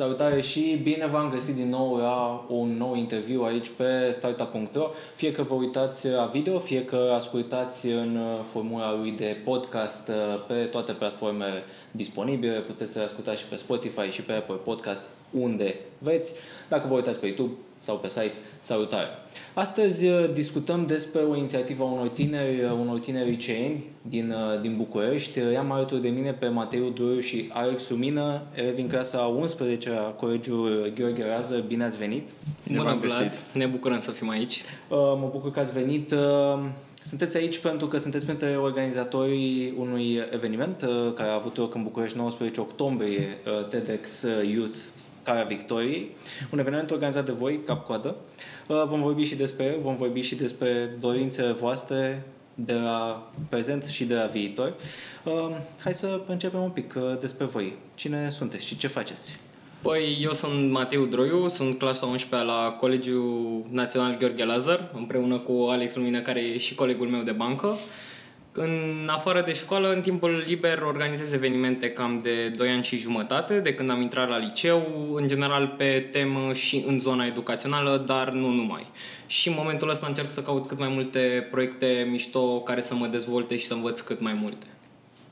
Salutare și bine v-am găsit din nou la un nou interviu aici pe startup.ro. Fie că vă uitați la video, fie că ascultați în formula lui de podcast pe toate platformele disponibile. Puteți să ascultați și pe Spotify și pe Apple Podcast unde veți. Dacă vă uitați pe YouTube sau pe site, salutare! Astăzi uh, discutăm despre o inițiativă a unor tineri, uh, unor tineri liceeni din, uh, din București. I-am alături de mine pe Mateu Duru și Alex Lumină, elevi în clasa 11 a Colegiul Gheorghe Rază. Bine ați venit! Bine Bună, Vlad! Ne bucurăm să fim aici. Mă bucur că ați venit. Sunteți aici pentru că sunteți printre organizatorii unui eveniment care a avut loc în București 19 octombrie, TEDx Youth Calea Victoriei, un eveniment organizat de voi, cap-coadă. Uh, vom vorbi și despre vom vorbi și despre dorințele voastre de la prezent și de la viitor. Uh, hai să începem un pic uh, despre voi. Cine sunteți și ce faceți? Păi, eu sunt Mateu Droiu, sunt clasa 11 la Colegiul Național Gheorghe Lazar, împreună cu Alex Lumină, care e și colegul meu de bancă. În afară de școală, în timpul liber, organizez evenimente cam de 2 ani și jumătate, de când am intrat la liceu, în general pe temă și în zona educațională, dar nu numai. Și în momentul ăsta încerc să caut cât mai multe proiecte mișto care să mă dezvolte și să învăț cât mai multe.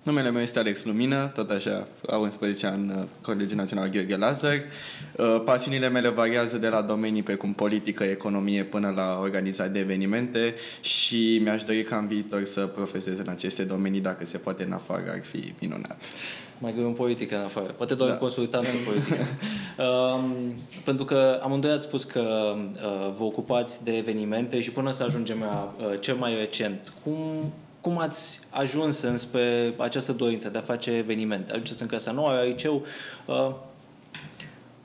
Numele meu este Alex Lumină, tot așa, au 11 ani uh, Colegiul Național Gheorghe Lazar. Uh, pasiunile mele variază de la domenii precum politică, economie, până la organizare de evenimente și mi-aș dori ca în viitor să profesez în aceste domenii, dacă se poate în afară, ar fi minunat. Mai greu în politică în afară. Poate doar da. în consultanță în politică. um, pentru că amândoi ați spus că uh, vă ocupați de evenimente și până să ajungem la uh, cel mai recent, cum cum ați ajuns înspre această dorință de a face evenimente? Ajungeți în clasa nouă, la liceu? Uh...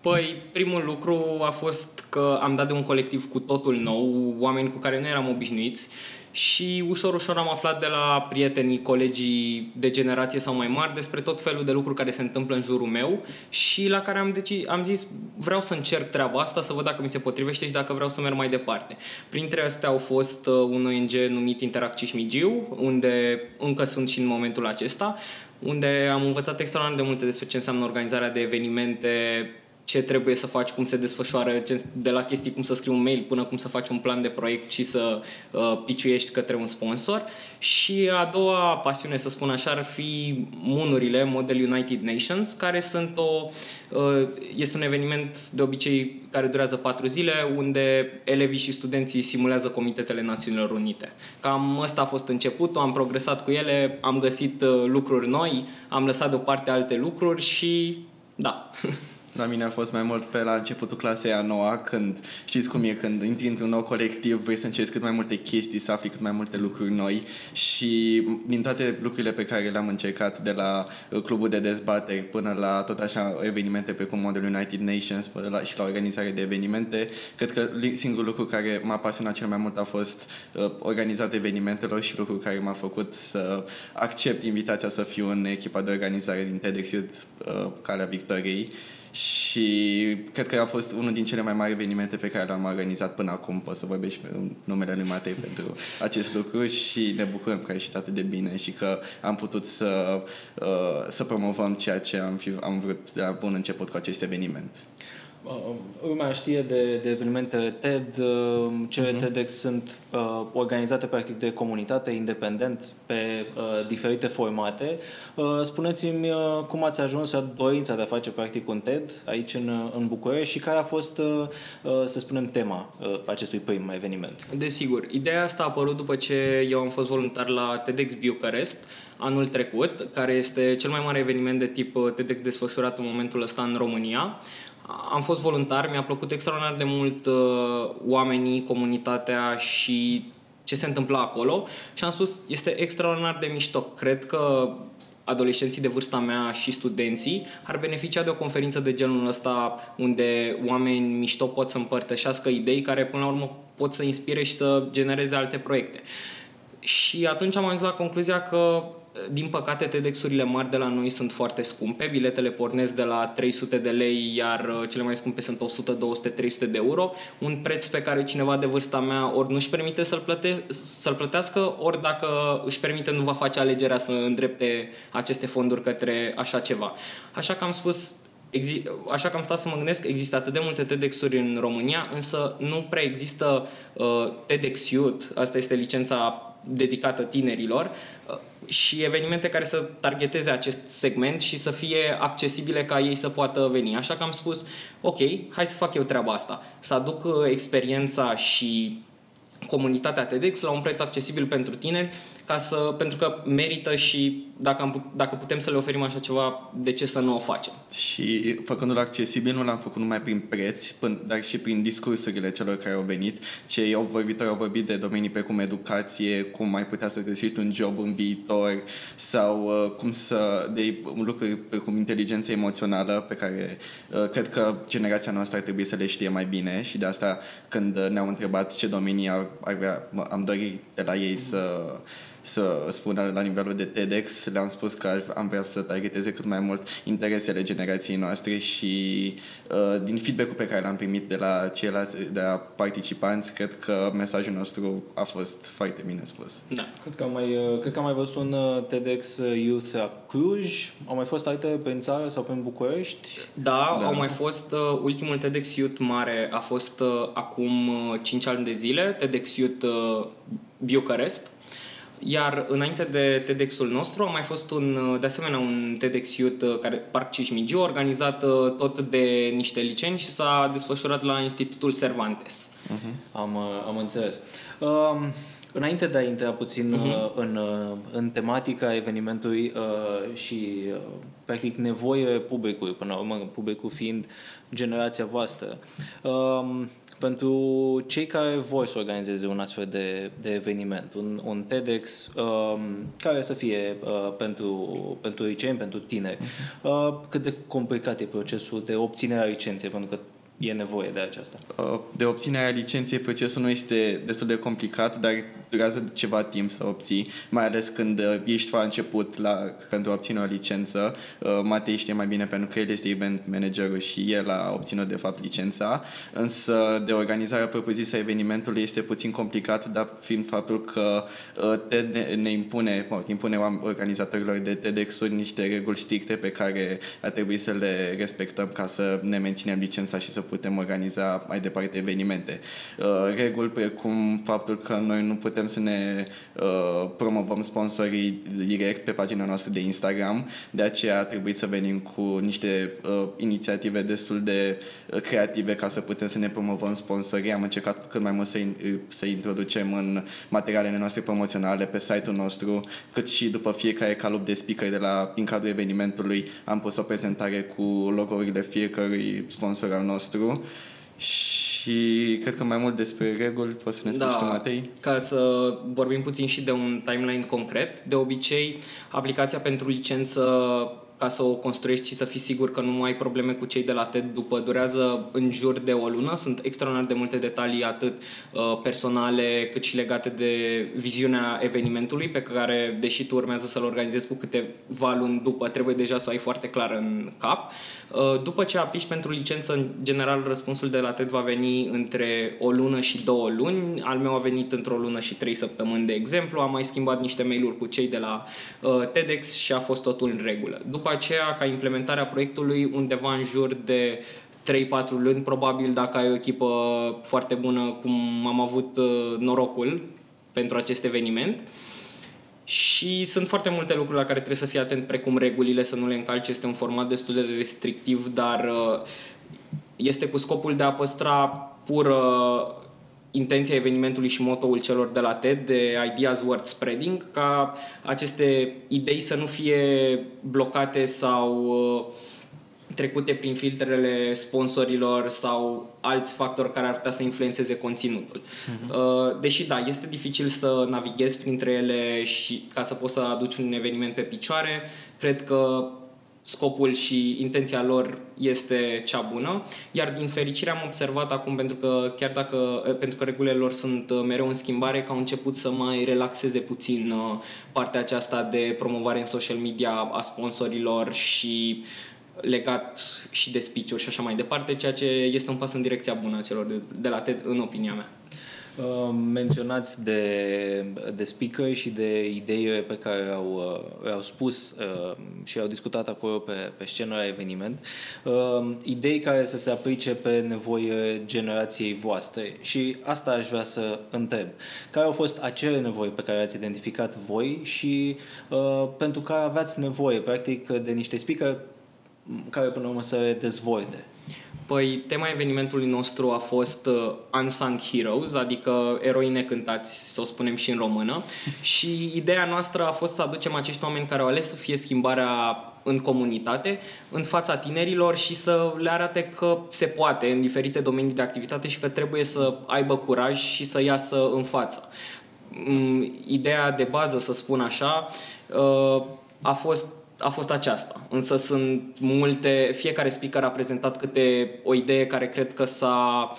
Păi, primul lucru a fost că am dat de un colectiv cu totul nou, oameni cu care nu eram obișnuiți și ușor, ușor am aflat de la prietenii, colegii de generație sau mai mari despre tot felul de lucruri care se întâmplă în jurul meu și la care am, deci, am zis vreau să încerc treaba asta, să văd dacă mi se potrivește și dacă vreau să merg mai departe. Printre astea au fost uh, un ONG numit Interact Cismigiu, unde încă sunt și în momentul acesta, unde am învățat extraordinar de multe despre ce înseamnă organizarea de evenimente ce trebuie să faci, cum se desfășoară, de la chestii cum să scrii un mail până cum să faci un plan de proiect și să uh, piciuiești către un sponsor. Și a doua pasiune, să spun așa, ar fi Munurile, Model United Nations, care sunt o, uh, este un eveniment de obicei care durează patru zile, unde elevii și studenții simulează Comitetele Națiunilor Unite. Cam ăsta a fost începutul, am progresat cu ele, am găsit uh, lucruri noi, am lăsat deoparte alte lucruri și da. La mine a fost mai mult pe la începutul clasei a noua, când știți cum e, când intri într-un nou colectiv, vrei să încerci cât mai multe chestii, să afli cât mai multe lucruri noi. Și din toate lucrurile pe care le-am încercat, de la uh, clubul de dezbateri până la tot așa evenimente precum Model United Nations până la, și la organizare de evenimente, cred că singurul lucru care m-a pasionat cel mai mult a fost uh, organizat evenimentelor și lucrul care m-a făcut să accept invitația să fiu în echipa de organizare din TEDx Youth, uh, Calea Victoriei și cred că a fost unul din cele mai mari evenimente pe care le-am organizat până acum. Pot să vorbești în numele lui Matei pentru acest lucru și ne bucurăm că a ieșit atât de bine și că am putut să, uh, să promovăm ceea ce am, fi, am vrut de la bun început cu acest eveniment. Uh, lumea știe de, de evenimente TED, uh, cele uh-huh. TEDx sunt uh, organizate practic de comunitate, independent, pe uh, diferite formate. Uh, spuneți-mi uh, cum ați ajuns la dorința de a face practic un TED aici în, în București și care a fost, uh, uh, să spunem, tema uh, acestui prim eveniment? Desigur, ideea asta a apărut după ce eu am fost voluntar la TEDx Bucharest anul trecut, care este cel mai mare eveniment de tip TEDx desfășurat în momentul ăsta în România am fost voluntar, mi-a plăcut extraordinar de mult uh, oamenii, comunitatea și ce se întâmpla acolo și am spus, este extraordinar de mișto. Cred că adolescenții de vârsta mea și studenții ar beneficia de o conferință de genul ăsta unde oameni mișto pot să împărtășească idei care până la urmă pot să inspire și să genereze alte proiecte. Și atunci am ajuns la concluzia că din păcate, TEDx-urile mari de la noi sunt foarte scumpe. Biletele pornesc de la 300 de lei, iar uh, cele mai scumpe sunt 100, 200, 300 de euro. Un preț pe care cineva de vârsta mea ori nu-și permite să-l, plăte- să-l plătească, ori dacă își permite, nu va face alegerea să îndrepte aceste fonduri către așa ceva. Așa că am spus, exi- așa că am stat să mă gândesc, există atât de multe TEDx-uri în România, însă nu prea există uh, TEDx Youth, asta este licența dedicată tinerilor, uh, și evenimente care să targeteze acest segment și să fie accesibile ca ei să poată veni. Așa că am spus, ok, hai să fac eu treaba asta, să aduc uh, experiența și comunitatea TEDx la un preț accesibil pentru tineri, ca să, pentru că merită și dacă, am, dacă putem să le oferim așa ceva, de ce să nu o facem? Și făcându-l accesibil, nu l-am făcut numai prin preț, dar și prin discursurile celor care au venit. Cei au vorbit, au vorbit de domenii precum educație, cum mai putea să găsești un job în viitor sau uh, cum să, de lucruri precum inteligența emoțională pe care uh, cred că generația noastră ar trebui să le știe mai bine și de asta când ne-au întrebat ce domenii ar, ar vrea, am dorit de la ei să să spună la nivelul de TEDx, le-am spus că am vrea să targeteze cât mai mult interesele generației noastre și uh, din feedback-ul pe care l-am primit de la ceilalți, de la participanți, cred că mesajul nostru a fost foarte bine spus. Da. Cred că am mai, uh, cred că am mai văzut un uh, TEDx Youth la Cluj, au mai fost alte pe în țară sau pe în București? Da, da. au mai fost, uh, ultimul TEDx Youth mare a fost uh, acum uh, 5 ani de zile, TEDx Youth uh, Bucharest, iar înainte de TEDx-ul nostru a mai fost un, de asemenea un TEDx Youth uh, care Parc Cismigiu, organizat uh, tot de niște licenți și s-a desfășurat la Institutul Cervantes. Uh-huh. Am, uh, am înțeles. Um, înainte de a intra puțin uh-huh. în, în tematica evenimentului uh, și uh, practic nevoie publicului, până la urmă publicul fiind generația voastră, uh, pentru cei care vor să organizeze un astfel de, de eveniment, un, un TEDx um, care să fie uh, pentru, pentru liceeni, pentru tineri, uh-huh. uh, cât de complicat e procesul de obținere a licenței, pentru că e nevoie de aceasta. Uh, de obținerea licenței, procesul nu este destul de complicat, dar durează ceva timp să obții, mai ales când uh, ești la început la, pentru a obține o licență. Uh, Matei știe mai bine pentru că el este event managerul și el a obținut de fapt licența, însă de organizarea propriu-zisă a evenimentului este puțin complicat, dar fiind faptul că TED ne, ne impune, mă, impune organizatorilor de TEDx-uri niște reguli stricte pe care ar trebui să le respectăm ca să ne menținem licența și să putem organiza mai departe evenimente. Uh, reguli precum faptul că noi nu putem să ne uh, promovăm sponsorii direct pe pagina noastră de Instagram, de aceea a trebuit să venim cu niște uh, inițiative destul de creative ca să putem să ne promovăm sponsorii. Am încercat cât mai mult să, să introducem în materialele noastre promoționale pe site-ul nostru, cât și după fiecare calup de speaker de la, din cadrul evenimentului am pus o prezentare cu logourile fiecărui sponsor al nostru nostru și cred că mai mult despre reguli poți să ne spui da, tu, Matei? Ca să vorbim puțin și de un timeline concret, de obicei aplicația pentru licență ca să o construiești și să fii sigur că nu mai ai probleme cu cei de la TED după durează în jur de o lună. Sunt extraordinar de multe detalii atât uh, personale cât și legate de viziunea evenimentului pe care, deși tu urmează să-l organizezi cu câteva luni după, trebuie deja să o ai foarte clar în cap. Uh, după ce aplici pentru licență, în general răspunsul de la TED va veni între o lună și două luni. Al meu a venit într-o lună și trei săptămâni, de exemplu. Am mai schimbat niște mail-uri cu cei de la uh, TEDx și a fost totul în regulă. După aceea, ca implementarea proiectului, undeva în jur de 3-4 luni, probabil dacă ai o echipă foarte bună, cum am avut uh, norocul pentru acest eveniment. Și sunt foarte multe lucruri la care trebuie să fii atent, precum regulile, să nu le încalci. Este un format destul de restrictiv, dar uh, este cu scopul de a păstra pură intenția evenimentului și motoul celor de la TED de Ideas Worth Spreading, ca aceste idei să nu fie blocate sau uh, trecute prin filtrele sponsorilor sau alți factori care ar putea să influențeze conținutul. Uh-huh. Deși da, este dificil să navighezi printre ele și ca să poți să aduci un eveniment pe picioare, cred că scopul și intenția lor este cea bună, iar din fericire am observat acum, pentru că chiar dacă pentru că regulile lor sunt uh, mereu în schimbare, că au început să mai relaxeze puțin uh, partea aceasta de promovare în social media a sponsorilor și legat și de speech și așa mai departe, ceea ce este un pas în direcția bună a celor de, de la TED, în opinia mea. Uh, menționați de, de speaker și de ideile pe care au, uh, au spus uh, și au discutat acolo pe, pe scenă la eveniment, idei care să se aplice pe nevoie generației voastre. Și asta aș vrea să întreb. Care au fost acele nevoi pe care le-ați identificat voi și pentru care aveați nevoie, practic, de niște speaker care până la urmă să le dezvolte? Păi, tema evenimentului nostru a fost uh, Unsung Heroes, adică eroi necântați, să o spunem și în română. și ideea noastră a fost să aducem acești oameni care au ales să fie schimbarea în comunitate, în fața tinerilor și să le arate că se poate în diferite domenii de activitate și că trebuie să aibă curaj și să iasă în față. Mm, ideea de bază, să spun așa, uh, a fost a fost aceasta. Însă sunt multe, fiecare speaker a prezentat câte o idee care cred că s-a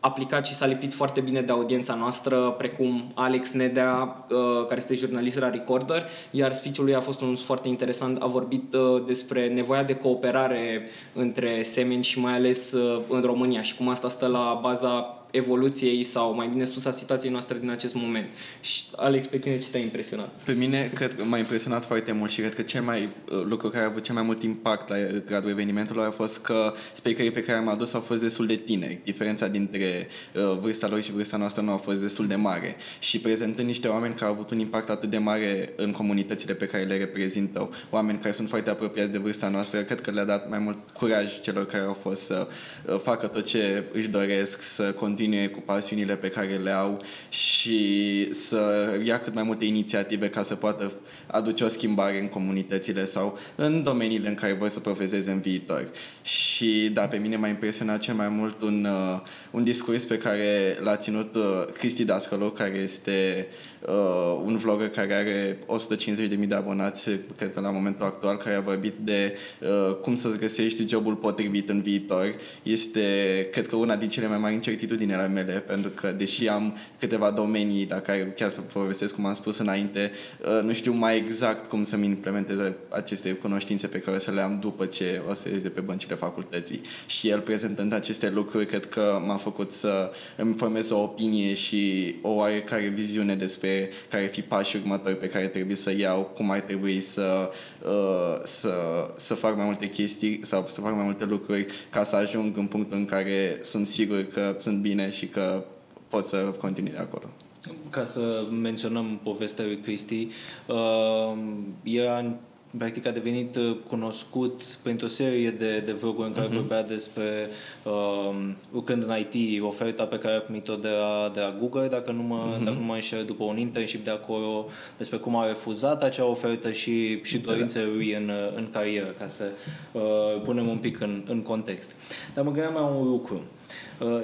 aplicat și s-a lipit foarte bine de audiența noastră, precum Alex Nedea, uh, care este jurnalist la Recorder, iar speech-ul lui a fost unul foarte interesant, a vorbit uh, despre nevoia de cooperare între semeni și mai ales uh, în România și cum asta stă la baza evoluției sau mai bine spus a situației noastre din acest moment. Și Alex, pe tine ce te-a impresionat? Pe mine cred că m-a impresionat foarte mult și cred că cel mai uh, lucru care a avut cel mai mult impact la gradul evenimentului a fost că speakerii pe care am adus au fost destul de tineri. Diferența dintre uh, vârsta lor și vârsta noastră nu a fost destul de mare. Și prezentând niște oameni care au avut un impact atât de mare în comunitățile pe care le reprezintă, oameni care sunt foarte apropiați de vârsta noastră, cred că le-a dat mai mult curaj celor care au fost să uh, facă tot ce își doresc, să continue continue cu pasiunile pe care le au și să ia cât mai multe inițiative ca să poată aduce o schimbare în comunitățile sau în domeniile în care vor să profeseze în viitor. Și da, pe mine m-a impresionat cel mai mult un, uh, un discurs pe care l-a ținut uh, Cristi Dascălo, care este uh, un vlogger care are 150.000 de abonați, cred că la momentul actual, care a vorbit de uh, cum să-ți găsești jobul potrivit în viitor. Este, cred că, una din cele mai mari incertitudini ale mele, pentru că, deși am câteva domenii la care chiar să povestesc, cum am spus înainte, uh, nu știu mai exact cum să-mi implementez aceste cunoștințe pe care o să le am după ce o să ies de pe băncile facultății. Și el, prezentând aceste lucruri, cred că m-a făcut să îmi formez o opinie și o oarecare viziune despre care fi pașii următori pe care trebuie să iau, cum ar trebui să, uh, să, să fac mai multe chestii sau să fac mai multe lucruri ca să ajung în punctul în care sunt sigur că sunt bine și că pot să continui de acolo. Ca să menționăm povestea lui Cristi, uh, ea practic a devenit uh, cunoscut pentru o serie de, de vloguri în care uh-huh. vorbea despre uh, lucrând în IT, oferta pe care a primit-o de la, de la Google, dacă nu mă, uh-huh. dacă nu mă înșel, după un internship de acolo, despre cum a refuzat acea ofertă și, și da. dorințele lui în, în carieră, ca să uh, punem un pic în, în context. Dar mă gândeam la un lucru. Uh, Uh,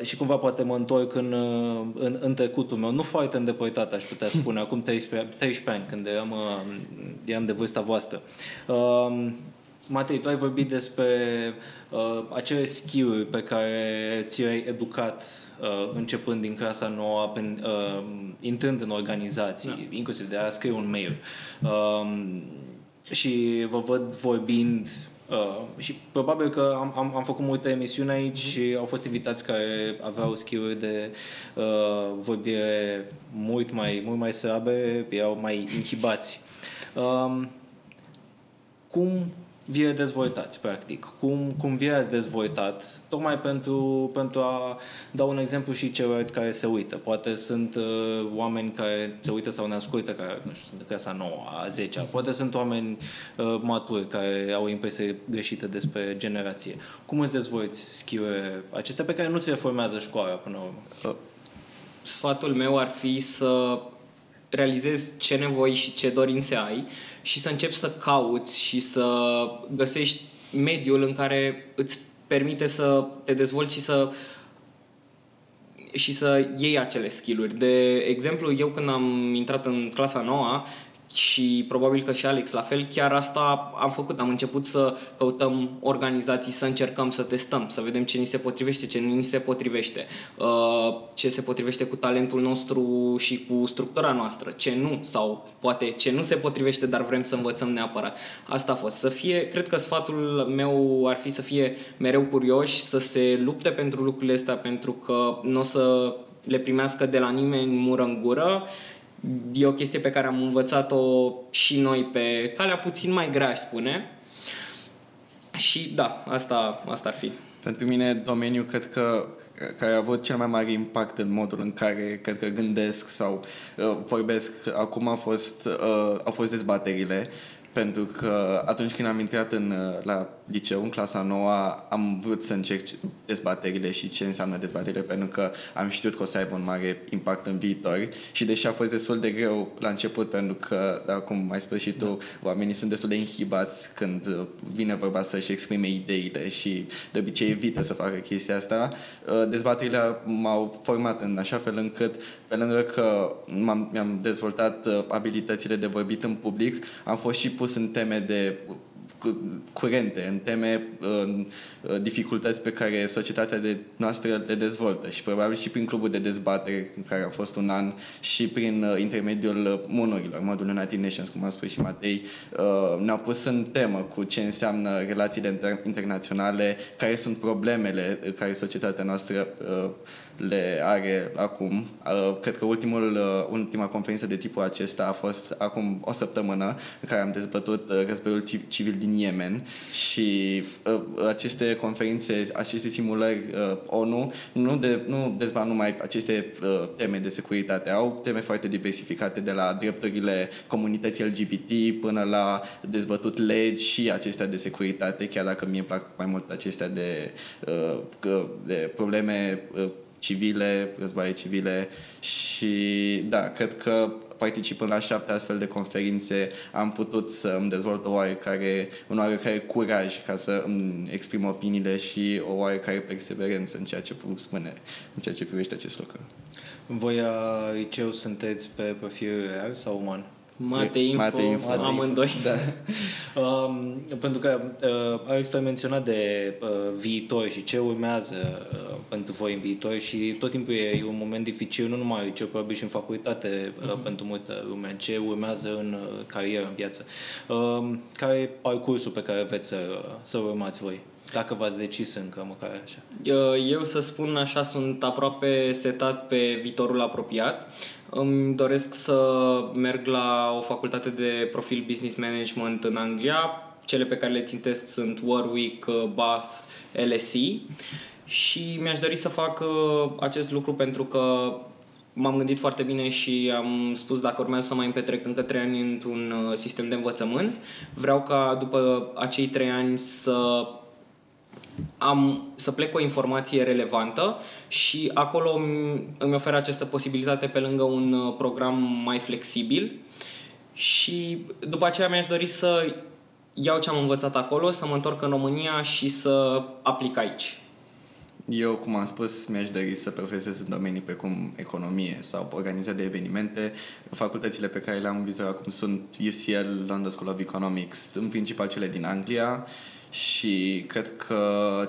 și cumva poate mă întorc în, uh, în, în trecutul meu, nu foarte îndepărtat, aș putea spune, acum 13, 13 ani, când eram, uh, eram de vârsta voastră. Matei, tu ai vorbit despre uh, acele skill pe care ți le-ai educat uh, începând din clasa nouă, pen, uh, intrând în organizații, da. inclusiv de a scrie un mail. Uh, și vă văd vorbind Uh, și probabil că am, am, am făcut multe emisiuni aici și au fost invitați care aveau skill de uh, vorbire mult mai, mult mai slabe, erau mai inhibați. Uh, cum vi dezvoltați, practic? Cum, cum vi ați dezvoltat? Tocmai pentru, pentru a da un exemplu și celorlalți care se uită. Poate sunt uh, oameni care se uită sau ne ascultă, care, nu știu, sunt de clasa 9, a 10 Poate sunt oameni uh, maturi care au o impresie greșită despre generație. Cum îți dezvolți skill acestea pe care nu ți le formează școala până la urmă? Sfatul meu ar fi să realizezi ce nevoi și ce dorințe ai și să începi să cauți și să găsești mediul în care îți permite să te dezvolți și să și să iei acele skill-uri. De exemplu, eu când am intrat în clasa nouă, și probabil că și Alex la fel, chiar asta am făcut. Am început să căutăm organizații, să încercăm să testăm, să vedem ce ni se potrivește, ce nu ni se potrivește, uh, ce se potrivește cu talentul nostru și cu structura noastră, ce nu, sau poate ce nu se potrivește, dar vrem să învățăm neapărat. Asta a fost. Să fie, cred că sfatul meu ar fi să fie mereu curioși, să se lupte pentru lucrurile astea, pentru că nu o să le primească de la nimeni mură în gură. E o chestie pe care am învățat-o și noi pe calea puțin mai grea, aș spune. Și da, asta, asta ar fi. Pentru mine, domeniul cred că care a avut cel mai mare impact în modul în care cred că gândesc sau uh, vorbesc acum a fost, uh, au fost dezbaterile pentru că atunci când am intrat în, uh, la liceu, în clasa nouă, am vrut să încerc dezbaterile și ce înseamnă dezbaterile, pentru că am știut că o să aibă un mare impact în viitor și deși a fost destul de greu la început, pentru că, da, cum ai spus și tu, da. oamenii sunt destul de inhibați când uh, vine vorba să-și exprime ideile și de obicei evită să facă chestia asta, uh, dezbaterile m-au format în așa fel încât, pe lângă că m-am, mi-am dezvoltat abilitățile de vorbit în public, am fost și pus în teme de curente, în teme, în dificultăți pe care societatea de noastră le dezvoltă și probabil și prin clubul de dezbatere în care a fost un an și prin uh, intermediul monurilor, modul United Nations, cum a spus și Matei, uh, ne-au pus în temă cu ce înseamnă relațiile internaționale, care sunt problemele care societatea noastră uh, le are acum. Uh, cred că ultimul, uh, ultima conferință de tipul acesta a fost acum o săptămână în care am dezbătut uh, războiul civil din Yemen și aceste conferințe, aceste simulări ONU nu, de, nu dezbat numai aceste teme de securitate, au teme foarte diversificate de la drepturile comunității LGBT până la dezbătut legi și acestea de securitate, chiar dacă mie îmi plac mai mult acestea de, de probleme civile, războaie civile și da, cred că participând la șapte astfel de conferințe am putut să îmi dezvolt o oarecare, un oarecare curaj ca să îmi exprim opiniile și o oarecare perseverență în ceea ce spune, în ceea ce privește acest lucru. Voi liceu sunteți pe profil real sau uman? Mate Info, Mate Info. amândoi. Da. um, pentru că uh, Alex, tu ai menționat de uh, viitor și ce urmează uh, pentru voi în viitor și tot timpul e un moment dificil, nu numai aici, probabil și în facultate uh, uh-huh. pentru multă lume, ce urmează în uh, carieră, în viață. Uh, care e parcursul pe care veți să, să urmați voi? Dacă v-ați decis încă, măcar așa. Uh, eu să spun așa, sunt aproape setat pe viitorul apropiat. Îmi doresc să merg la o facultate de profil Business Management în Anglia. Cele pe care le țintesc sunt Warwick, uh, Bath, LSE și mi-aș dori să fac uh, acest lucru pentru că m-am gândit foarte bine și am spus dacă urmează să mai îmi petrec încă trei ani într-un uh, sistem de învățământ, vreau ca după acei trei ani să am să plec cu o informație relevantă și acolo îmi oferă această posibilitate pe lângă un uh, program mai flexibil și după aceea mi-aș dori să iau ce am învățat acolo, să mă întorc în România și să aplic aici. Eu, cum am spus, mi-aș dori să profesez în domenii precum economie sau organizarea de evenimente. Facultățile pe care le-am vizat acum sunt UCL, London School of Economics, în principal cele din Anglia și cred că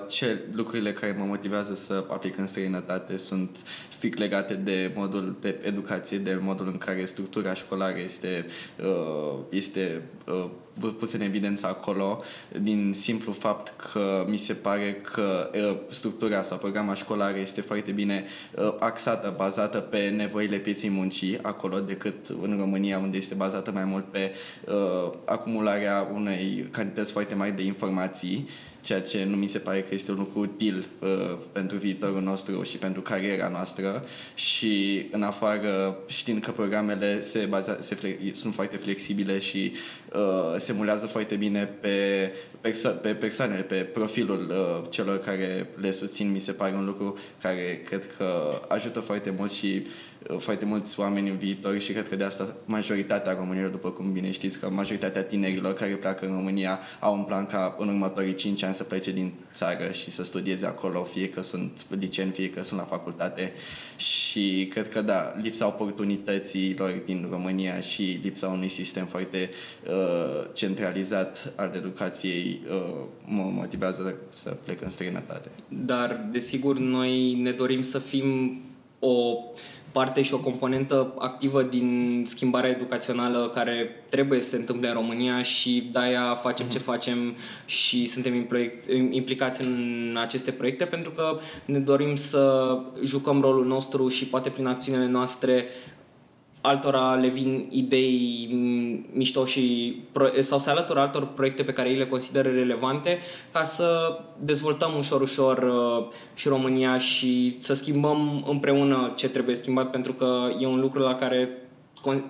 ce lucrurile care mă motivează să aplic în străinătate sunt strict legate de modul de educație, de modul în care structura școlară este, uh, este uh, pus în evidență acolo din simplu fapt că mi se pare că uh, structura sau programa școlară este foarte bine axată, bazată pe nevoile pieței muncii acolo decât în România unde este bazată mai mult pe uh, acumularea unei cantități foarte mari de informații ceea ce nu mi se pare că este un lucru util uh, pentru viitorul nostru și pentru cariera noastră. Și în afară știind că programele se baza, se fle, sunt foarte flexibile și uh, se mulează foarte bine pe, perso- pe persoanele, pe profilul uh, celor care le susțin, mi se pare un lucru care cred că ajută foarte mult și uh, foarte mulți oameni în viitor și cred că de asta majoritatea românilor, după cum bine știți, că majoritatea tinerilor care pleacă în România au un plan ca în următorii 5 ani să plece din țară și să studieze acolo, fie că sunt licenți, fie că sunt la facultate și cred că da, lipsa oportunităților din România și lipsa unui sistem foarte uh, centralizat al educației uh, mă motivează să plec în străinătate. Dar, desigur, noi ne dorim să fim o parte și o componentă activă din schimbarea educațională care trebuie să se întâmple în România și de-aia facem uh-huh. ce facem și suntem implicați în aceste proiecte pentru că ne dorim să jucăm rolul nostru și poate prin acțiunile noastre altora le vin idei mișto și sau se alătură altor proiecte pe care ei le consideră relevante ca să dezvoltăm ușor ușor uh, și România și să schimbăm împreună ce trebuie schimbat pentru că e un lucru la care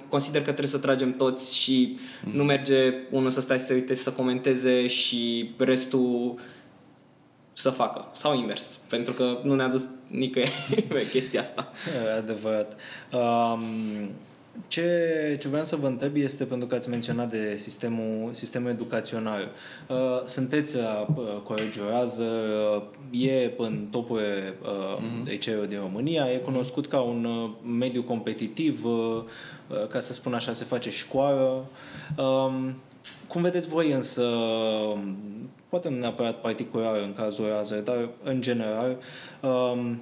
consider că trebuie să tragem toți și mm. nu merge unul să stai să se uite să comenteze și restul să facă. Sau invers. Pentru că nu ne-a dus nicăieri pe chestia asta. E adevărat. Um, ce, ce vreau să vă întreb este, pentru că ați menționat de sistemul, sistemul educațional. Uh, sunteți uh, colegiorază, uh, e în topurile uh, mm-hmm. din România, e cunoscut ca un uh, mediu competitiv, uh, uh, ca să spun așa, se face școală. Uh, cum vedeți voi însă poate nu neapărat particular în cazul Razer, dar în general, um,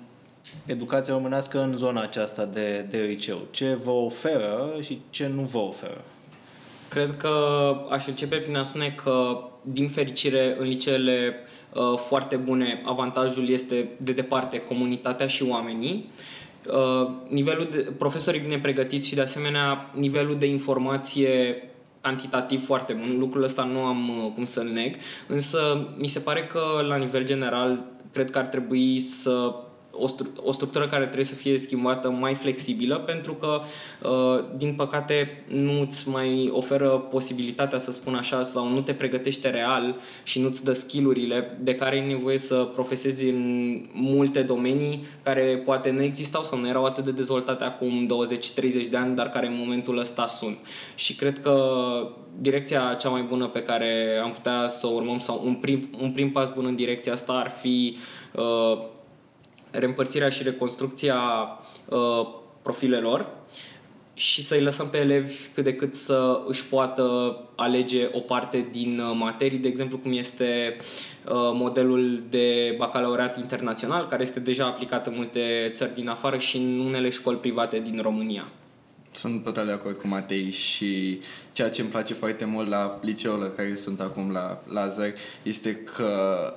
educația românească în zona aceasta de, de liceu. Ce vă oferă și ce nu vă oferă? Cred că aș începe prin a spune că, din fericire, în liceele uh, foarte bune, avantajul este de departe comunitatea și oamenii. Uh, nivelul de profesorii bine pregătiți și, de asemenea, nivelul de informație cantitativ foarte bun. Lucrul ăsta nu am uh, cum să-l neg, însă mi se pare că la nivel general cred că ar trebui să o, stru- o structură care trebuie să fie schimbată mai flexibilă pentru că, uh, din păcate, nu îți mai oferă posibilitatea, să spun așa, sau nu te pregătește real și nu-ți dă skillurile de care ai nevoie să profesezi în multe domenii care poate nu existau sau nu erau atât de dezvoltate acum 20-30 de ani, dar care în momentul ăsta sunt. Și cred că direcția cea mai bună pe care am putea să o urmăm sau un prim, un prim pas bun în direcția asta ar fi uh, reîmpărțirea și reconstrucția uh, profilelor și să-i lăsăm pe elevi cât de cât să își poată alege o parte din uh, materii, de exemplu cum este uh, modelul de bacalaureat internațional, care este deja aplicat în multe țări din afară și în unele școli private din România. Sunt total de acord cu Matei și ceea ce îmi place foarte mult la liceul la care sunt acum la Lazar este că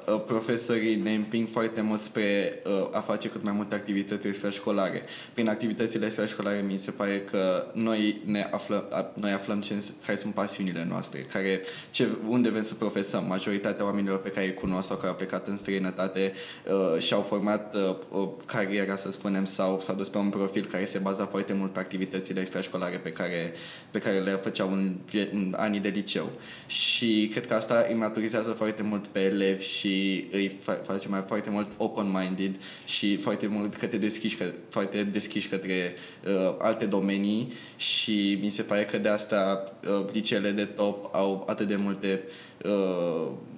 uh, profesorii ne împing foarte mult spre uh, a face cât mai multe activități extrașcolare. Prin activitățile extrașcolare mi se pare că noi ne aflăm, noi aflăm ce, care sunt pasiunile noastre, care, ce, unde vrem să profesăm. Majoritatea oamenilor pe care îi cunosc sau care au plecat în străinătate uh, și-au format uh, cariera, să spunem, sau s-au dus pe un profil care se baza foarte mult pe activitățile extrașcolare pe care, pe care le făceau în în anii de liceu. Și cred că asta îi maturizează foarte mult pe elevi și îi face mai foarte mult open-minded și foarte mult către deschiși, că, foarte deschiși către uh, alte domenii și mi se pare că de asta uh, liceele de top au atât de multe uh,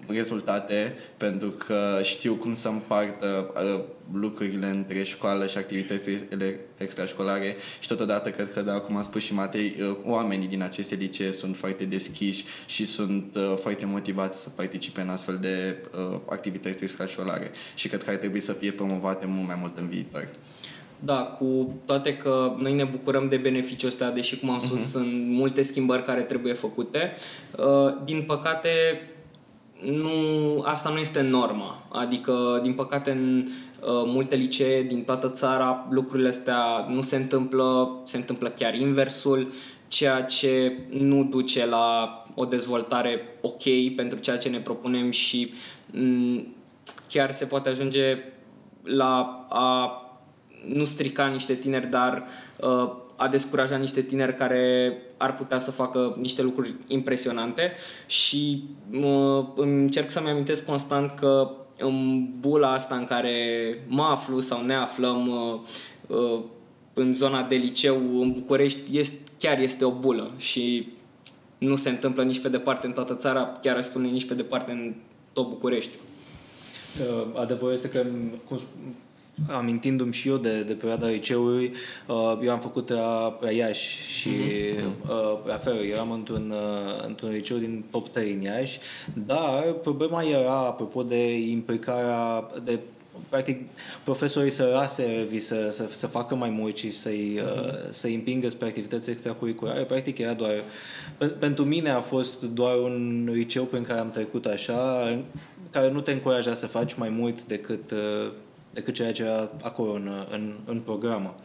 rezultate pentru că știu cum să împartă uh, lucrurile între școală și activitățile extrașcolare și totodată cred că, da, cum a spus și Matei, uh, oamenii din aceste licee sunt foarte deschiși și sunt uh, foarte motivați să participe în astfel de uh, activități extrașcolare și cred că ar trebui să fie promovate mult mai mult în viitor. Da, cu toate că noi ne bucurăm de beneficiul ăsta, deși, cum am spus, uh-huh. sunt multe schimbări care trebuie făcute. Din păcate, nu, asta nu este norma. Adică, din păcate, în uh, multe licee din toată țara lucrurile astea nu se întâmplă, se întâmplă chiar inversul, ceea ce nu duce la o dezvoltare ok pentru ceea ce ne propunem și mm, chiar se poate ajunge la a nu strica niște tineri, dar uh, a descurajat niște tineri care ar putea să facă niște lucruri impresionante și uh, încerc să-mi amintesc constant că în bula asta în care mă aflu sau ne aflăm uh, uh, în zona de liceu în București este, chiar este o bulă și nu se întâmplă nici pe departe în toată țara, chiar aș spune nici pe departe în tot București. Uh, adevărul este că, cum amintindu-mi și eu de, de perioada liceului, uh, eu am făcut la, la Iași și mm-hmm. uh, la fel, eram într-un, uh, într-un liceu din top 3 în Iași, dar problema era, apropo de implicarea, de practic profesorii să lase elevii să, să, să facă mai mult și să-i, uh-huh. să-i împingă spre activități extracurriculare, practic era doar... Pentru mine a fost doar un liceu prin care am trecut așa, care nu te încuraja să faci mai mult decât, uh, decât ceea ce era acolo în, în, în programă.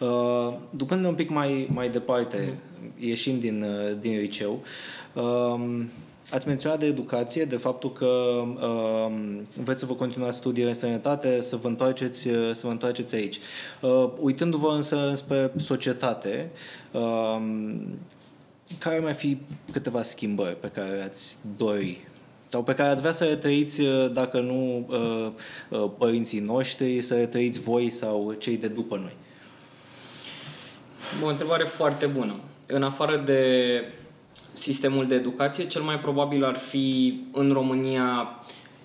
Uh, ducând un pic mai, mai departe, uh-huh. ieșind din, uh, din liceu, uh, Ați menționat de educație, de faptul că uh, vreți să vă continuați studiile în sănătate, să vă întoarceți, uh, să vă întoarceți aici. Uh, uitându-vă însă spre societate, uh, care mai fi câteva schimbări pe care ați dori sau pe care ați vrea să le trăiți, uh, dacă nu uh, uh, părinții noștri, să le trăiți voi sau cei de după noi? O întrebare foarte bună. În afară de sistemul de educație, cel mai probabil ar fi în România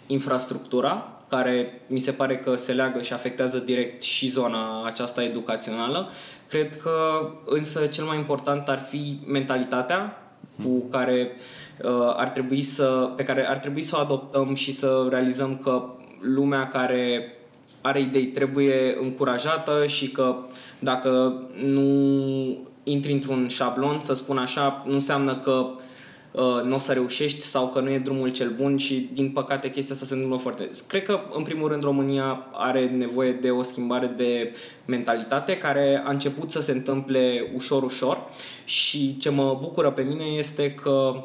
infrastructura, care mi se pare că se leagă și afectează direct și zona aceasta educațională. Cred că însă cel mai important ar fi mentalitatea cu care uh, ar trebui să, pe care ar trebui să o adoptăm și să realizăm că lumea care are idei trebuie încurajată și că dacă nu intri într-un șablon, să spun așa, nu înseamnă că uh, nu o să reușești sau că nu e drumul cel bun și din păcate chestia asta se întâmplă foarte Cred că în primul rând România are nevoie de o schimbare de mentalitate care a început să se întâmple ușor ușor și ce mă bucură pe mine este că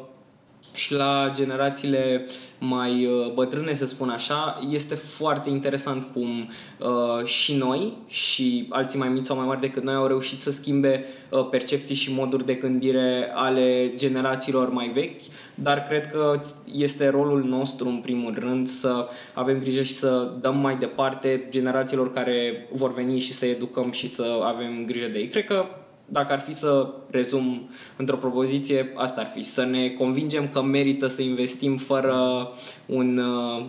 și la generațiile mai uh, bătrâne, să spun așa, este foarte interesant cum uh, și noi și alții mai mici sau mai mari decât noi au reușit să schimbe uh, percepții și moduri de gândire ale generațiilor mai vechi, dar cred că este rolul nostru, în primul rând, să avem grijă și să dăm mai departe generațiilor care vor veni și să educăm și să avem grijă de ei. Cred că dacă ar fi să rezum într-o propoziție, asta ar fi. Să ne convingem că merită să investim fără, un, uh,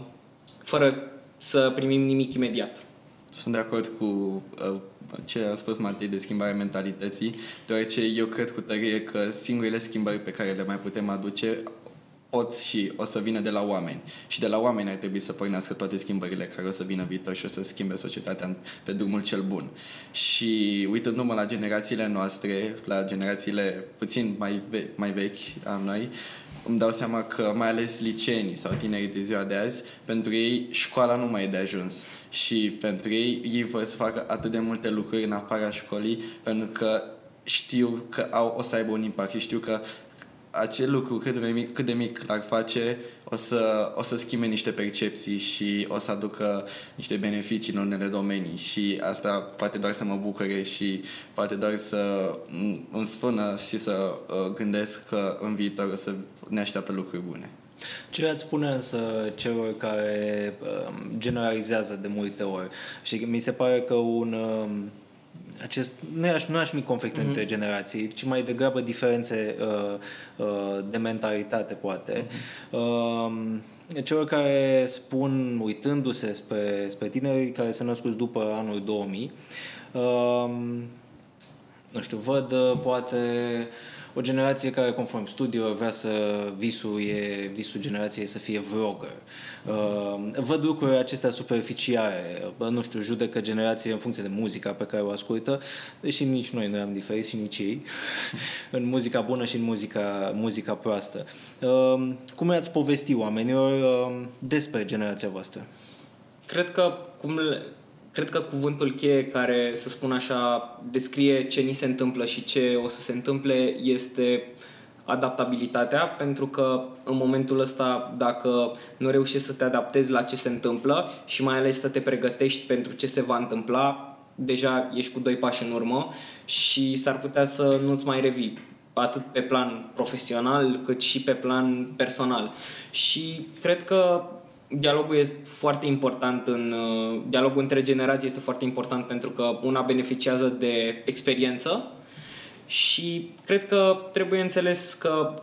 fără să primim nimic imediat. Sunt de acord cu uh, ce a spus Matei de schimbarea mentalității, deoarece eu cred cu tărie că singurele schimbări pe care le mai putem aduce pot și o să vină de la oameni. Și de la oameni ar trebui să pornească toate schimbările care o să vină viitor și o să schimbe societatea pe drumul cel bun. Și uitându-mă la generațiile noastre, la generațiile puțin mai, ve- mai vechi a noi, îmi dau seama că mai ales liceenii sau tinerii de ziua de azi, pentru ei școala nu mai e de ajuns. Și pentru ei, ei vor să facă atât de multe lucruri în afara școlii, pentru că știu că au, o să aibă un impact și știu că acel lucru cât de mic, cât de mic l-ar face, o să, o să schimbe niște percepții și o să aducă niște beneficii în unele domenii și asta poate doar să mă bucure și poate doar să îmi spună și să uh, gândesc că în viitor o să ne așteaptă lucruri bune. Ce ați spune însă celor care uh, generalizează de multe ori? Și mi se pare că un... Uh, acest, nu aș, nu aș mi conflict mm-hmm. între generații, ci mai degrabă diferențe uh, uh, de mentalitate, poate. Mm-hmm. Uh, celor care spun, uitându-se spre, spre tinerii care se născut după anul 2000, uh, nu știu, văd uh, poate o generație care, conform studiilor, vrea să visul, e, visul generației să fie vlogger. Uh, văd lucruri acestea superficiale, nu știu, judecă generație în funcție de muzica pe care o ascultă, deși nici noi nu am diferit și nici ei, în muzica bună și în muzica, muzica proastă. Uh, cum le-ați povesti oamenilor uh, despre generația voastră? Cred că cum le, cred că cuvântul cheie care, să spun așa, descrie ce ni se întâmplă și ce o să se întâmple este adaptabilitatea, pentru că în momentul ăsta, dacă nu reușești să te adaptezi la ce se întâmplă și mai ales să te pregătești pentru ce se va întâmpla, deja ești cu doi pași în urmă și s-ar putea să nu-ți mai revii atât pe plan profesional cât și pe plan personal. Și cred că dialogul e foarte important în uh, dialogul între generații este foarte important pentru că una beneficiază de experiență și cred că trebuie înțeles că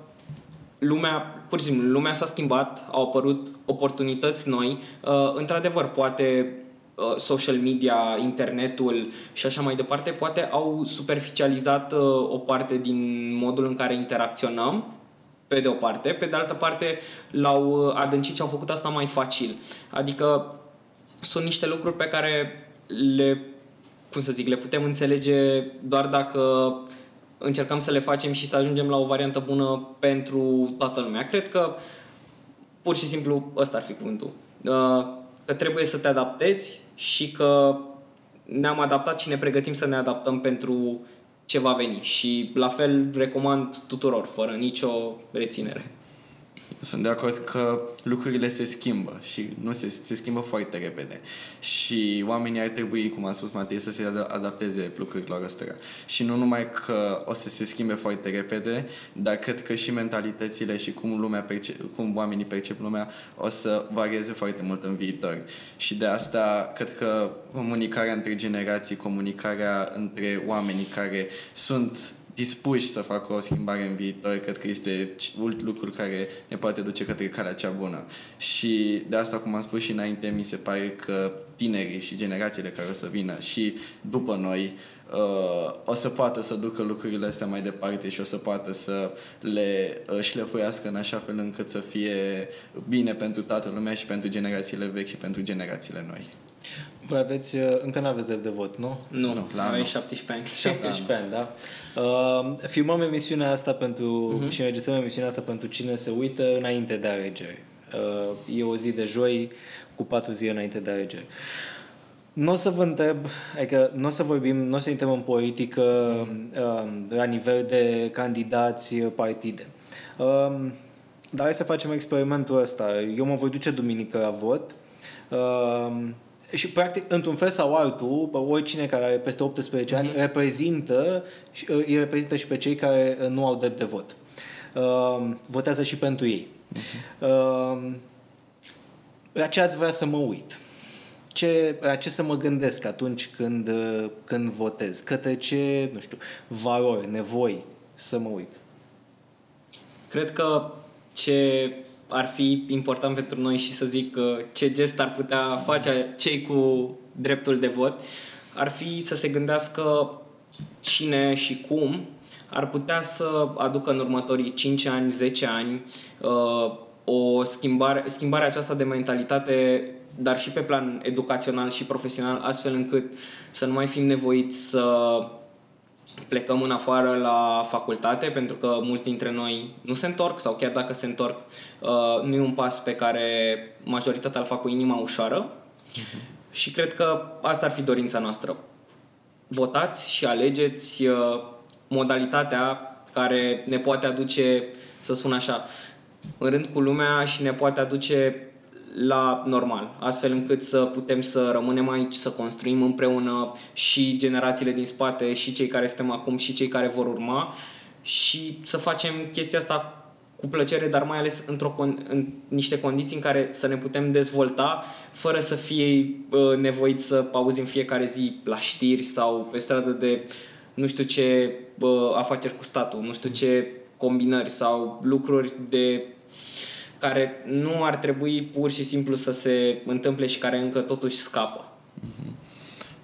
lumea, pur și simplu, lumea s-a schimbat, au apărut oportunități noi. Uh, într-adevăr, poate uh, social media, internetul și așa mai departe, poate au superficializat o parte din modul în care interacționăm pe de o parte, pe de altă parte l-au uh, adâncit și au făcut asta mai facil. Adică sunt niște lucruri pe care le, cum să zic, le putem înțelege doar dacă încercăm să le facem și să ajungem la o variantă bună pentru toată lumea. Cred că pur și simplu ăsta ar fi cuvântul. Uh, că trebuie să te adaptezi și că ne-am adaptat și ne pregătim să ne adaptăm pentru ce va veni. Și la fel recomand tuturor, fără nicio reținere. Sunt de acord că lucrurile se schimbă și nu se, se schimbă foarte repede. Și oamenii ar trebui, cum a spus Matei, să se adapteze lucrurilor astea. Și nu numai că o să se schimbe foarte repede, dar cred că și mentalitățile și cum, lumea perce- cum oamenii percep lumea o să varieze foarte mult în viitor. Și de asta cred că comunicarea între generații, comunicarea între oamenii care sunt dispuși să facă o schimbare în viitor, cred că este lucrul care ne poate duce către calea cea bună. Și de asta, cum am spus și înainte, mi se pare că tinerii și generațiile care o să vină și după noi uh, o să poată să ducă lucrurile astea mai departe și o să poată să le uh, șlefuiască în așa fel încât să fie bine pentru toată lumea și pentru generațiile vechi și pentru generațiile noi. Voi aveți, uh, încă nu aveți drept de vot, nu? Nu, nu la ai 17 ani. 17 ani, da. Uh, filmăm emisiunea asta pentru, uh-huh. și înregistrăm emisiunea asta pentru cine se uită înainte de alegeri. Uh, e o zi de joi cu patru zile înainte de alegeri. Nu o să vă întreb, adică nu o să vorbim, nu o să intrăm în politică uh, la nivel de candidați partide. Uh, dar hai să facem experimentul ăsta. Eu mă voi duce duminică la vot. Uh, și practic, într-un fel sau altul, oricine care are peste 18 ani mm-hmm. reprezintă, îi reprezintă și pe cei care nu au drept de vot. Uh, votează și pentru ei. Mm-hmm. Uh, la ce ați vrea să mă uit? Ce, la ce să mă gândesc atunci când, când votez? Către ce, nu știu, valori, nevoi să mă uit? Cred că ce ar fi important pentru noi și să zic ce gest ar putea face cei cu dreptul de vot, ar fi să se gândească cine și cum ar putea să aducă în următorii 5 ani, 10 ani uh, o schimbare, schimbare aceasta de mentalitate, dar și pe plan educațional și profesional, astfel încât să nu mai fim nevoiți să plecăm în afară la facultate pentru că mulți dintre noi nu se întorc sau chiar dacă se întorc uh, nu e un pas pe care majoritatea îl fac cu inima ușoară uh-huh. și cred că asta ar fi dorința noastră. Votați și alegeți uh, modalitatea care ne poate aduce, să spun așa, în rând cu lumea și ne poate aduce la normal, astfel încât să putem să rămânem aici, să construim împreună și generațiile din spate, și cei care suntem acum, și cei care vor urma și să facem chestia asta cu plăcere, dar mai ales într-o con- în niște condiții în care să ne putem dezvolta fără să fie uh, nevoit să auzim fiecare zi la știri sau pe stradă de nu știu ce uh, afaceri cu statul, nu știu ce combinări sau lucruri de care nu ar trebui pur și simplu să se întâmple și care încă totuși scapă. Mm-hmm.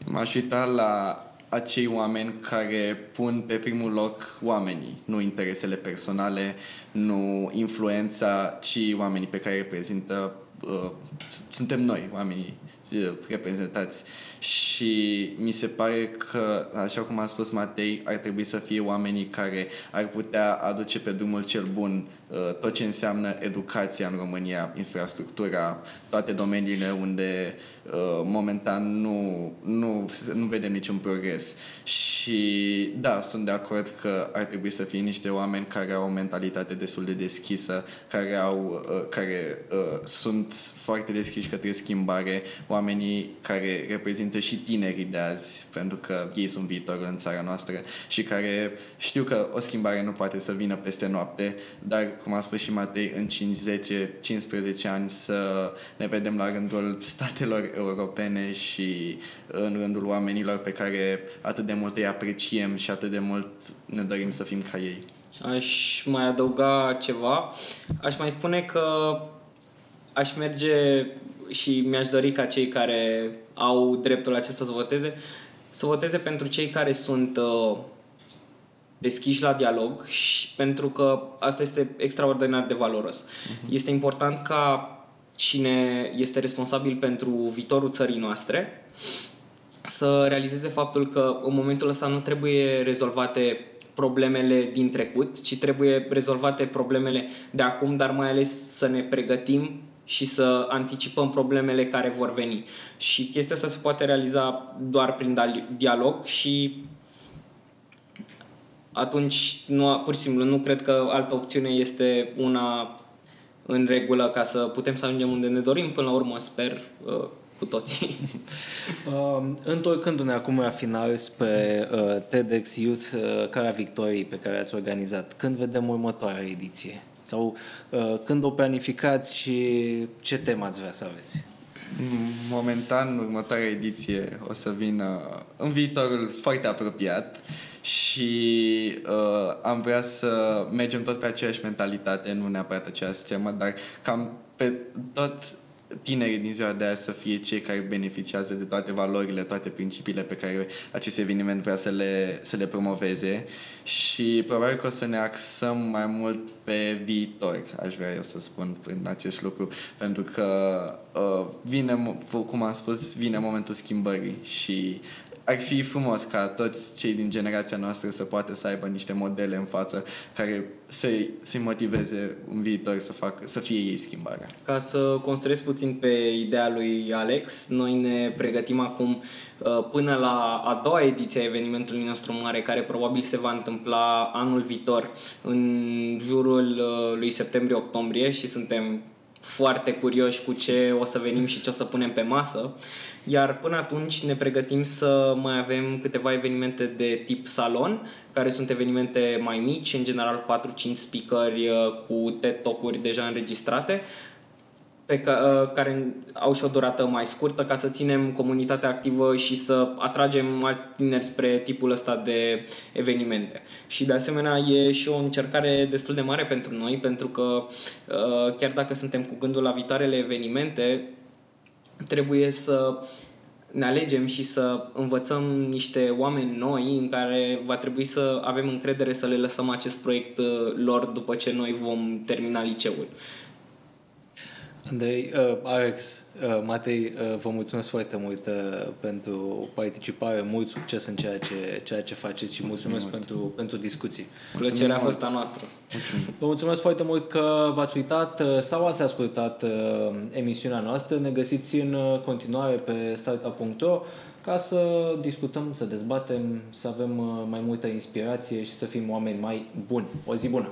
M-aș uita la acei oameni care pun pe primul loc oamenii, nu interesele personale, nu influența, ci oamenii pe care reprezintă uh, suntem noi, oamenii uh, reprezentați. Și mi se pare că, așa cum a spus Matei, ar trebui să fie oamenii care ar putea aduce pe drumul cel bun Uh, tot ce înseamnă educația în România, infrastructura, toate domeniile unde uh, momentan nu, nu, nu vedem niciun progres. Și da, sunt de acord că ar trebui să fie niște oameni care au o mentalitate destul de deschisă, care, au, uh, care uh, sunt foarte deschiși către schimbare, oamenii care reprezintă și tinerii de azi, pentru că ei sunt viitorul în țara noastră și care știu că o schimbare nu poate să vină peste noapte, dar cum a spus și Matei, în 5, 10, 15 ani să ne vedem la rândul statelor europene și în rândul oamenilor pe care atât de mult îi apreciem și atât de mult ne dorim să fim ca ei. Aș mai adăuga ceva. Aș mai spune că aș merge și mi-aș dori ca cei care au dreptul acesta să voteze, să voteze pentru cei care sunt uh, deschiși la dialog și pentru că asta este extraordinar de valoros. Uh-huh. Este important ca cine este responsabil pentru viitorul țării noastre, să realizeze faptul că în momentul ăsta nu trebuie rezolvate problemele din trecut, ci trebuie rezolvate problemele de acum, dar mai ales să ne pregătim și să anticipăm problemele care vor veni. Și chestia asta se poate realiza doar prin dialog și atunci nu, pur și simplu nu cred că altă opțiune este una în regulă ca să putem să ajungem unde ne dorim. Până la urmă sper uh, cu toții. uh, întorcându-ne acum la final spre uh, TEDx Youth uh, Cara Victoriei pe care ați organizat, când vedem următoarea ediție? Sau uh, când o planificați și ce temă ați vrea să aveți? Momentan, următoarea ediție o să vină în viitorul foarte apropiat și uh, am vrea să mergem tot pe aceeași mentalitate, nu neapărat aceeași temă, dar cam pe tot tinerii din ziua de azi să fie cei care beneficiază de toate valorile, toate principiile pe care acest eveniment vrea să le, să le promoveze și probabil că o să ne axăm mai mult pe viitor, aș vrea eu să spun prin acest lucru, pentru că uh, vine, cum am spus, vine momentul schimbării și ar fi frumos ca toți cei din generația noastră să poată să aibă niște modele în față care să-i, să motiveze în viitor să, facă, să fie ei schimbarea. Ca să construiesc puțin pe ideea lui Alex, noi ne pregătim acum uh, până la a doua ediție a evenimentului nostru mare, care probabil se va întâmpla anul viitor, în jurul uh, lui septembrie-octombrie și suntem foarte curioși cu ce o să venim și ce o să punem pe masă. Iar până atunci ne pregătim să mai avem câteva evenimente de tip salon, care sunt evenimente mai mici, în general 4-5 speakeri uh, cu TED Talk-uri deja înregistrate, pe ca, uh, care au și o durată mai scurtă ca să ținem comunitatea activă și să atragem alți tineri spre tipul ăsta de evenimente. Și de asemenea e și o încercare destul de mare pentru noi, pentru că uh, chiar dacă suntem cu gândul la viitoarele evenimente, trebuie să ne alegem și să învățăm niște oameni noi în care va trebui să avem încredere să le lăsăm acest proiect uh, lor după ce noi vom termina liceul. Andrei, uh, Alex, uh, Matei, uh, vă mulțumesc foarte mult uh, pentru participare, mult succes în ceea ce, ceea ce faceți și mulțumesc, mulțumesc pentru, pentru discuții. Plăcerea a fost a noastră. Mulțumim. Vă mulțumesc foarte mult că v-ați uitat uh, sau ați ascultat uh, emisiunea noastră. Ne găsiți în uh, continuare pe startup.ro ca să discutăm, să dezbatem, să avem mai multă inspirație și să fim oameni mai buni. O zi bună!